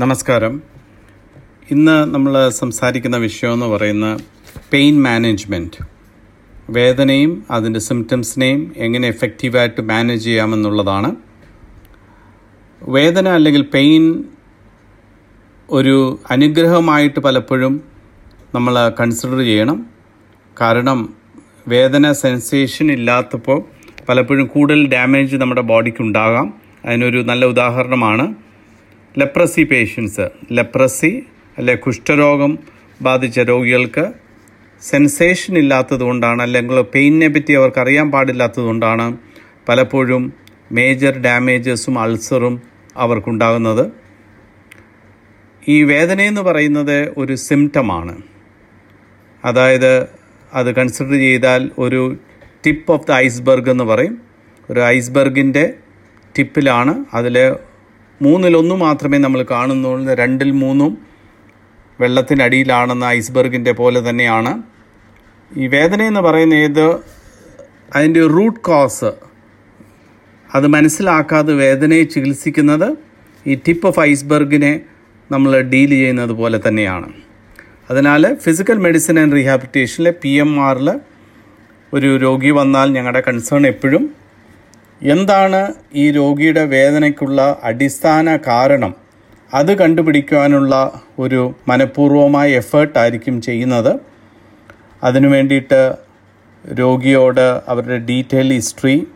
നമസ്കാരം. ഇന്ന് നമ്മൾ സംസാരിക്കുന്ന വിഷയം എന്ന് പറയുന്ന പെയിൻ മാനേജ്മെന്റ് വേദനയും അതിന്റെ സിംറ്റംസിനെയും എങ്ങനെ എഫക്റ്റീവായിട്ട് മാനേജ് ചെയ്യാമെന്നുള്ളതാണ്. വേദന അല്ലെങ്കിൽ പെയിൻ ഒരു അനുഗ്രഹമായിട്ട് പലപ്പോഴും നമ്മൾ കൺസിഡർ ചെയ്യണം. കാരണം വേദന സെൻസേഷൻ ഇല്ലാത്തപ്പോൾ പലപ്പോഴും കൂടുതൽ ഡാമേജ് നമ്മുടെ ബോഡിക്ക് ഉണ്ടാകാം. അതിനൊരു നല്ല ഉദാഹരണമാണ് ലെപ്രസി പേഷ്യൻസ്. ലെപ്രസി അല്ലെ കുഷ്ഠരോഗം ബാധിച്ച രോഗികൾക്ക് സെൻസേഷൻ ഇല്ലാത്തത് കൊണ്ടാണ് അല്ലെങ്കിൽ പെയിനിനെ പറ്റി അവർക്ക് അറിയാൻ പാടില്ലാത്തതുകൊണ്ടാണ് പലപ്പോഴും മേജർ ഡാമേജസും അൾസറും അവർക്കുണ്ടാകുന്നത്. ഈ വേദനയെന്ന് പറയുന്നത് ഒരു സിംറ്റമാണ്. അതായത് അത് കൺസിഡർ ചെയ്താൽ ഒരു ടിപ്പ് ഓഫ് ദ ഐസ്ബർഗ് എന്ന് പറയും. ഒരു ഐസ്ബർഗിന്റെ ടിപ്പിലാണ് അതിൽ മൂന്നിലൊന്ന് മാത്രമേ നമ്മൾ കാണുന്നുള്ളൂ. രണ്ടിൽ മൂന്നും വെള്ളത്തിനടിയിലാണെന്ന ഐസ്ബർഗിന്റെ പോലെ തന്നെയാണ്. ഈ വേദന എന്ന് പറയുന്ന ഏത്? അതിന്റെ റൂട്ട് കോസ്. അത് മനസ്സിലാക്കാതെ വേദനയെ ചികിത്സിക്കുന്നത് ഈ ടിപ്പ് ഓഫ് ഐസ്ബർഗിനെ നമ്മൾ ഡീൽ ചെയ്യുന്നത് പോലെ തന്നെയാണ്. അതിനാൽ ഫിസിക്കൽ മെഡിസിൻ ആൻഡ് റീഹാബിലിറ്റേഷനിലെ പി എം ആറിൽ ഒരു രോഗി വന്നാൽ ഞങ്ങളുടെ കൺസേൺ എപ്പോഴും എന്താണ് ഈ രോഗിയുടെ വേദനയ്ക്കുള്ള അടിസ്ഥാന കാരണം? അത് കണ്ടുപിടിക്കുവാനുള്ള ഒരു മനഃപൂർവമായ എഫേർട്ടായിരിക്കും ചെയ്യുന്നത്. അതിനു വേണ്ടിയിട്ട് രോഗിയോട് അവരുടെ ഡീറ്റെയിൽ ഹിസ്റ്ററി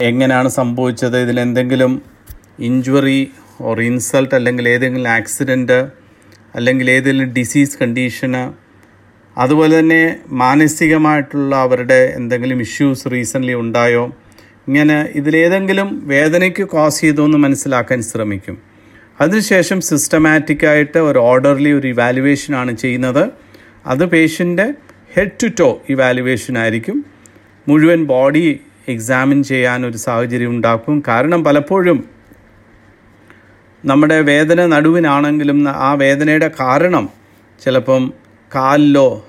എങ്ങനെയാണ് സംഭവിച്ചത് ഇതിലെന്തെങ്കിലും ഇഞ്ചുറി ഓർ ഇൻസൾട്ട് അല്ലെങ്കിൽ ഏതെങ്കിലും ആക്സിഡന്റ് അല്ലെങ്കിൽ ഏതെങ്കിലും ഡിസീസ് കണ്ടീഷന് അതുപോലെ തന്നെ മാനസികമായിട്ടുള്ള അവരുടെ എന്തെങ്കിലും ഇഷ്യൂസ് റീസെന്റ്ലി ഉണ്ടായോ? ഇങ്ങനെ ഇതിലേതെങ്കിലും വേദനയ്ക്ക് കോസ് ചെയ്തോ എന്ന് മനസ്സിലാക്കാൻ ശ്രമിക്കും. അതിനുശേഷം സിസ്റ്റമാറ്റിക്കായിട്ട് ഒരു ഓർഡർലി ഒരു ഇവാലുവേഷൻ ആണ് ചെയ്യുന്നത്. അത് പേഷ്യന്റെ ഹെഡ് ടു ടോ ഇവാലുവേഷൻ ആയിരിക്കും. മുഴുവൻ ബോഡി എക്സാമിൻ ചെയ്യാൻ ഒരു സാഹചര്യം ഉണ്ടാക്കും. കാരണം പലപ്പോഴും നമ്മുടെ വേദന നടുവിനാണെങ്കിലും ആ വേദനയുടെ കാരണം ചിലപ്പം കാലിലോ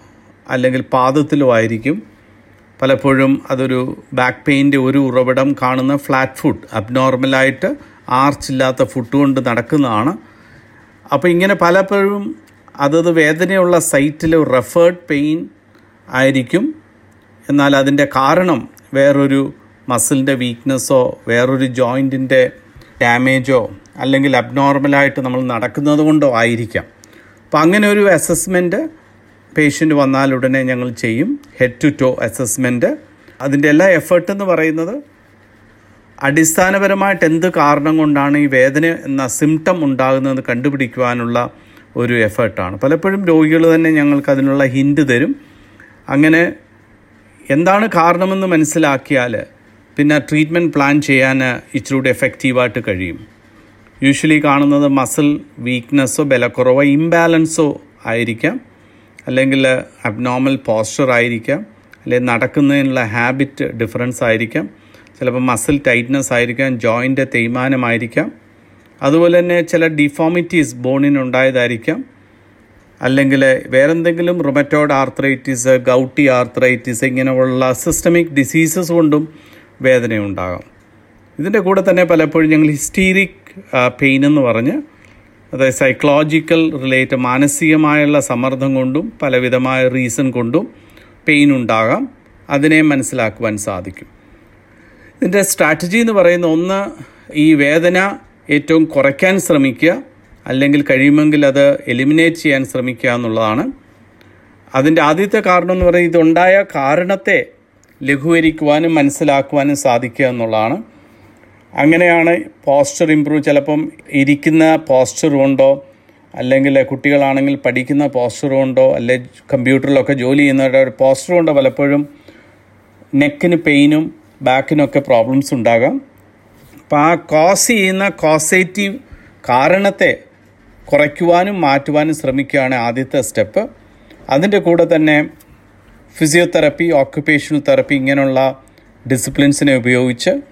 അല്ലെങ്കിൽ പാദത്തിലോ ആയിരിക്കും. പലപ്പോഴും അതൊരു ബാക്ക് പെയിന്റെ ഒരു ഉറവിടം കാണുന്ന ഫ്ലാറ്റ് ഫുഡ് അബ്നോർമലായിട്ട് ആർച്ചില്ലാത്ത ഫുഡ് കൊണ്ട് നടക്കുന്നതാണ്. അപ്പോൾ ഇങ്ങനെ പലപ്പോഴും അതത് വേദനയുള്ള സൈറ്റിൽ റെഫേർഡ് പെയിൻ ആയിരിക്കും. എന്നാൽ അതിന്റെ കാരണം വേറൊരു മസിലിന്റെ വീക്ക്നെസ്സോ വേറൊരു ജോയിന്റിന്റെ ഡാമേജോ അല്ലെങ്കിൽ അബ്നോർമലായിട്ട് നമ്മൾ നടക്കുന്നത് കൊണ്ടോ ആയിരിക്കാം. അപ്പം അങ്ങനെ ഒരു അസസ്മെന്റ് പേഷ്യന്റ് വന്നാൽ ഉടനെ ഞങ്ങൾ ചെയ്യും ഹെഡ് ടു ടോ അസസ്മെന്റ് അതിന്റെ എല്ലാ എഫേർട്ട് എന്ന് പറയുന്നത് അടിസ്ഥാനപരമായിട്ട് എന്ത് കാരണം കൊണ്ടാണ് ഈ വേദന എന്ന സിംറ്റം ഉണ്ടാകുന്നത് കണ്ടുപിടിക്കുവാനുള്ള ഒരു എഫേർട്ടാണ് പലപ്പോഴും രോഗികൾ തന്നെ ഞങ്ങൾക്ക് അതിനുള്ള ഹിൻഡ് തരും. അങ്ങനെ എന്താണ് കാരണമെന്ന് മനസ്സിലാക്കിയാൽ പിന്നെ ട്രീറ്റ്മെന്റ് പ്ലാൻ ചെയ്യാൻ ഇച്ചിരൂടെ എഫക്റ്റീവായിട്ട് കഴിയും. യൂഷ്വലി കാണുന്നത് മസിൽ വീക്ക്നെസ്സോ ബലക്കുറവോ ഇംബാലൻസോ ആയിരിക്കാം. അല്ലെങ്കിൽ അബ്നോർമൽ പോസ്ചർ ആയിരിക്കാം. അല്ലെങ്കിൽ നടക്കുന്നതിനുള്ള ഹാബിറ്റ് ഡിഫറൻസ് ആയിരിക്കാം. ചിലപ്പോൾ മസിൽ ടൈറ്റ്നസ് ആയിരിക്കാം ജോയിന്റ് തേയ്മാനമായിരിക്കാം അതുപോലെ തന്നെ ചില ഡിഫോമിറ്റീസ് ബോണിനുണ്ടായതായിരിക്കാം അല്ലെങ്കിൽ വേറെന്തെങ്കിലും റൊമറ്റോഡ് ആർത്രൈറ്റിസ് ഗൗട്ടി ആർത്രൈറ്റിസ് ഇങ്ങനെയുള്ള സിസ്റ്റമിക് ഡിസീസസ് കൊണ്ടും വേദനയുണ്ടാകാം. ഇതിന്റെ കൂടെ തന്നെ പലപ്പോഴും ഞങ്ങൾ ഹിസ്റ്റീരിക് പെയിൻ എന്ന് പറഞ്ഞ് അതായത് സൈക്കോളജിക്കൽ റിലേറ്റ് മാനസികമായുള്ള സമ്മർദ്ദം കൊണ്ടും പലവിധമായ റീസൺ കൊണ്ടും പെയിൻ ഉണ്ടാകാം. അതിനെ മനസ്സിലാക്കുവാൻ സാധിക്കും. ഇതിന്റെ സ്ട്രാറ്റജി എന്ന് പറയുന്ന ഒന്ന് ഈ വേദന ഏറ്റവും കുറയ്ക്കാൻ ശ്രമിക്കുക അല്ലെങ്കിൽ കഴിയുമെങ്കിൽ അത് എലിമിനേറ്റ് ചെയ്യാൻ ശ്രമിക്കുക എന്നുള്ളതാണ്. അതിന്റെ ആദ്യത്തെ കാരണം എന്ന് പറയുന്നത് ഇതുണ്ടായ കാരണത്തെ ലഘൂകരിക്കുവാനും മനസ്സിലാക്കുവാനും സാധിക്കുക എന്നുള്ളതാണ്. അങ്ങനെയാണ് പോസ്റ്റർ ഇമ്പ്രൂവ് ചിലപ്പം ഇരിക്കുന്ന പോസ്റ്റർ കൊണ്ടോ അല്ലെങ്കിൽ കുട്ടികളാണെങ്കിൽ പഠിക്കുന്ന പോസ്റ്റർ കൊണ്ടോ അല്ലെ കമ്പ്യൂട്ടറിലൊക്കെ ജോലി ചെയ്യുന്നവരുടെ ഒരു പോസ്റ്റർ കൊണ്ടോ പലപ്പോഴും നെക്കിന് പെയിനും ബാക്കിനൊക്കെ പ്രോബ്ലംസ് ഉണ്ടാകാം. അപ്പം ആ കോസ് ചെയ്യുന്ന കോസേറ്റീവ് കാരണത്തെ കുറയ്ക്കുവാനും മാറ്റുവാനും ശ്രമിക്കുകയാണ് ആദ്യത്തെ സ്റ്റെപ്പ് അതിന്റെ കൂടെ തന്നെ ഫിസിയോതെറപ്പി ഓക്യുപ്പേഷണൽ തെറപ്പി ഇങ്ങനെയുള്ള ഡിസിപ്ലിൻസിനെ ഉപയോഗിച്ച്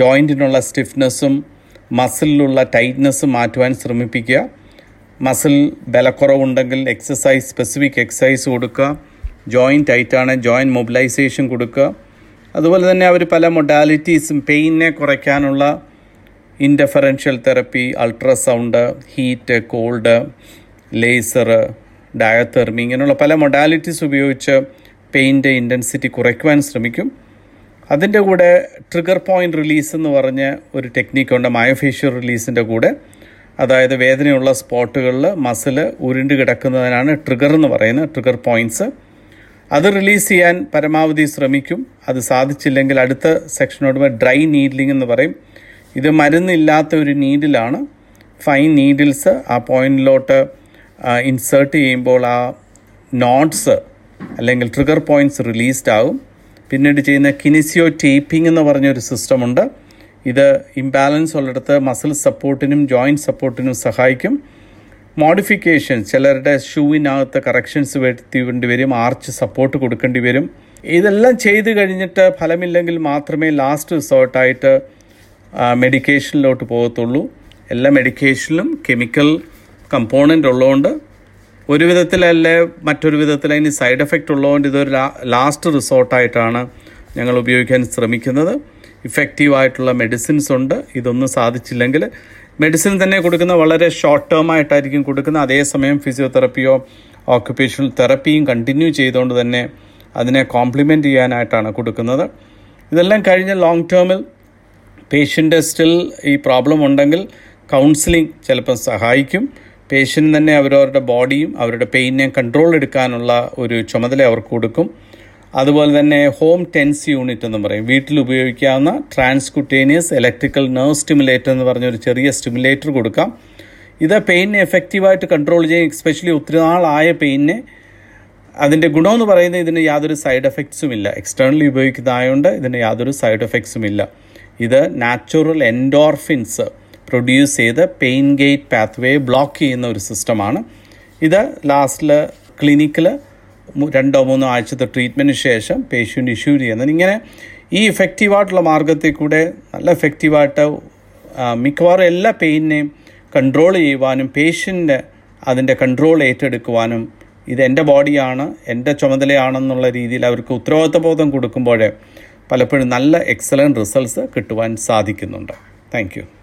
ജോയിന്റിനുള്ള സ്റ്റിഫ്നെസ്സും മസിലിലുള്ള ടൈറ്റ്നെസ്സും മാറ്റുവാൻ ശ്രമിപ്പിക്കുക. മസിൽ ബലക്കുറവുണ്ടെങ്കിൽ എക്സസൈസ് സ്പെസിഫിക് എക്സസൈസ് കൊടുക്കുക. ജോയിന്റ് ടൈറ്റാണ് ജോയിന്റ് മൊബിലൈസേഷൻ കൊടുക്കുക. അതുപോലെ തന്നെ അവർ പല മൊഡാലിറ്റീസും പെയിനെ കുറയ്ക്കാനുള്ള interferential therapy ultrasound heat cold laser diathermy ഇങ്ങനെയുള്ള പല മൊഡാലിറ്റീസ് ഉപയോഗിച്ച് പെയിന്റെ ഇന്റൻസിറ്റി കുറയ്ക്കുവാൻ ശ്രമിക്കും. അതിന്റെ കൂടെ ട്രിഗർ പോയിന്റ് റിലീസ് എന്ന് പറഞ്ഞ ഒരു ടെക്നിക്കുണ്ട് മയോഫേഷ്യൽ റിലീസിന്റെ കൂടെ. അതായത് വേദനയുള്ള സ്പോട്ടുകളിൽ മസിൽ ഉരുണ്ട് കിടക്കുന്നതിനാണ് ട്രിഗർ എന്ന് പറയുന്നത് ട്രിഗർ പോയിന്റ്സ് അത് റിലീസ് ചെയ്യാൻ പരമാവധി ശ്രമിക്കും. അത് സാധിച്ചില്ലെങ്കിൽ അടുത്ത സെക്ഷനോട് ഡ്രൈ നീഡ്ലിംഗ് എന്ന് പറയും. ഇത് മരുന്നില്ലാത്ത ഒരു നീഡിലാണ് ഫൈൻ നീഡിൽസ് ആ പോയിന്റിലോട്ട് ഇൻസേർട്ട് ചെയ്യുമ്പോൾ ആ നോട്ട്സ് അല്ലെങ്കിൽ ട്രിഗർ പോയിന്റ്സ് റിലീസ്ഡ് ആകും പിന്നീട് ചെയ്യുന്ന കിനിസിയോ ടേപ്പിംഗ് എന്ന് പറഞ്ഞൊരു സിസ്റ്റമുണ്ട്. ഇത് ഇംബാലൻസ് ഉള്ളിടത്ത് മസിൽ സപ്പോർട്ടിനും ജോയിന്റ് സപ്പോർട്ടിനും സഹായിക്കും. മോഡിഫിക്കേഷൻ ചിലരുടെ ഷൂവിനകത്ത് കറക്ഷൻസ് വരുത്തേണ്ടി വരും ആർച്ച് സപ്പോർട്ട് കൊടുക്കേണ്ടി വരും. ഇതെല്ലാം ചെയ്തു കഴിഞ്ഞിട്ട് ഫലമില്ലെങ്കിൽ മാത്രമേ ലാസ്റ്റ് റിസോർട്ടായിട്ട് മെഡിക്കേഷനിലോട്ട് പോകത്തുള്ളൂ. എല്ലാ മെഡിക്കേഷനിലും കെമിക്കൽ കമ്പോണന്റ് ഉള്ളതുകൊണ്ട് ഒരു വിധത്തിലല്ലേ മറ്റൊരു വിധത്തിൽ അതിന് സൈഡ് എഫക്റ്റ് ഉള്ളതുകൊണ്ട് ഇതൊരു ലാസ്റ്റ് റിസോർട്ടായിട്ടാണ് ഞങ്ങൾ ഉപയോഗിക്കാൻ ശ്രമിക്കുന്നത്. ഇഫക്റ്റീവായിട്ടുള്ള മെഡിസിൻസ് ഉണ്ട്. ഇതൊന്നും സാധിച്ചില്ലെങ്കിൽ മെഡിസിൻ തന്നെ കൊടുക്കുന്ന വളരെ ഷോർട്ട് ടേം ആയിട്ടായിരിക്കും കൊടുക്കുന്നത്. അതേസമയം ഫിസിയോതെറപ്പിയോ ഓക്യുപ്പേഷണൽ തെറപ്പിയും കണ്ടിന്യൂ ചെയ്തുകൊണ്ട് തന്നെ അതിനെ കോംപ്ലിമെന്റ് ചെയ്യാനായിട്ടാണ് കൊടുക്കുന്നത്. ഇതെല്ലാം കഴിഞ്ഞ ലോങ് ടേമിൽ പേഷ്യന്റ് സ്റ്റിൽ ഈ പ്രോബ്ലം ഉണ്ടെങ്കിൽ കൗൺസിലിംഗ് ചിലപ്പോൾ സഹായിക്കും. പേഷ്യന്റ് തന്നെ അവരവരുടെ ബോഡിയും അവരുടെ പെയിനെ കൺട്രോൾ എടുക്കാനുള്ള ഒരു ചുമതല അവർക്ക് കൊടുക്കും. അതുപോലെ തന്നെ ഹോം ടെൻസ് യൂണിറ്റ് എന്ന് പറയും. വീട്ടിൽ ഉപയോഗിക്കാവുന്ന ട്രാൻസ്കുട്ടേനിയസ് ഇലക്ട്രിക്കൽ നെർവ് സ്റ്റിമുലേറ്റർ എന്ന് പറഞ്ഞൊരു ചെറിയ സ്റ്റിമുലേറ്റർ കൊടുക്കാം. ഇത് പെയിനെ എഫക്റ്റീവായിട്ട് കൺട്രോൾ ചെയ്യും എക്സ്പെഷ്യലി ഒത്തിരി നാളായ പെയിനെ അതിന്റെ ഗുണമെന്ന് പറയുന്നത് ഇതിന് യാതൊരു സൈഡ് എഫക്ട്സും ഇല്ല. എക്സ്റ്റേണലി ഉപയോഗിക്കുന്നതായതുകൊണ്ട് ഇതിന് യാതൊരു സൈഡ് എഫക്ട്സും ഇല്ല. ഇത് നാച്ചുറൽ എൻഡോർഫിൻസ് പ്രൊഡ്യൂസ് ചെയ്ത് പെയിൻ ഗേറ്റ് പാത്വേ ബ്ലോക്ക് ചെയ്യുന്ന ഒരു സിസ്റ്റമാണ്. ഇത് ലാസ്റ്റിൽ ക്ലിനിക്കിൽ രണ്ടോ മൂന്നോ ആഴ്ചത്തെ ട്രീറ്റ്മെന്റിന് ശേഷം പേഷ്യന്റ് ഇഷ്യൂ ചെയ്യുന്നത്. ഇങ്ങനെ ഈ ഇഫക്റ്റീവായിട്ടുള്ള മാർഗത്തിൽ കൂടെ നല്ല എഫക്റ്റീവായിട്ട് മിക്കവാറും എല്ലാ പെയിനെയും കൺട്രോൾ ചെയ്യുവാനും പേഷ്യന്റ് അതിന്റെ കൺട്രോൾ ഏറ്റെടുക്കുവാനും ഇത് എന്റെ ബോഡിയാണ് എന്റെ ചുമതലയാണെന്നുള്ള രീതിയിൽ അവർക്ക് ഉത്തരവാദിത്തബോധം കൊടുക്കുമ്പോൾ പലപ്പോഴും നല്ല എക്സലന്റ് റിസൾട്ട്സ് കിട്ടുവാൻ സാധിക്കുന്നുണ്ട്. താങ്ക്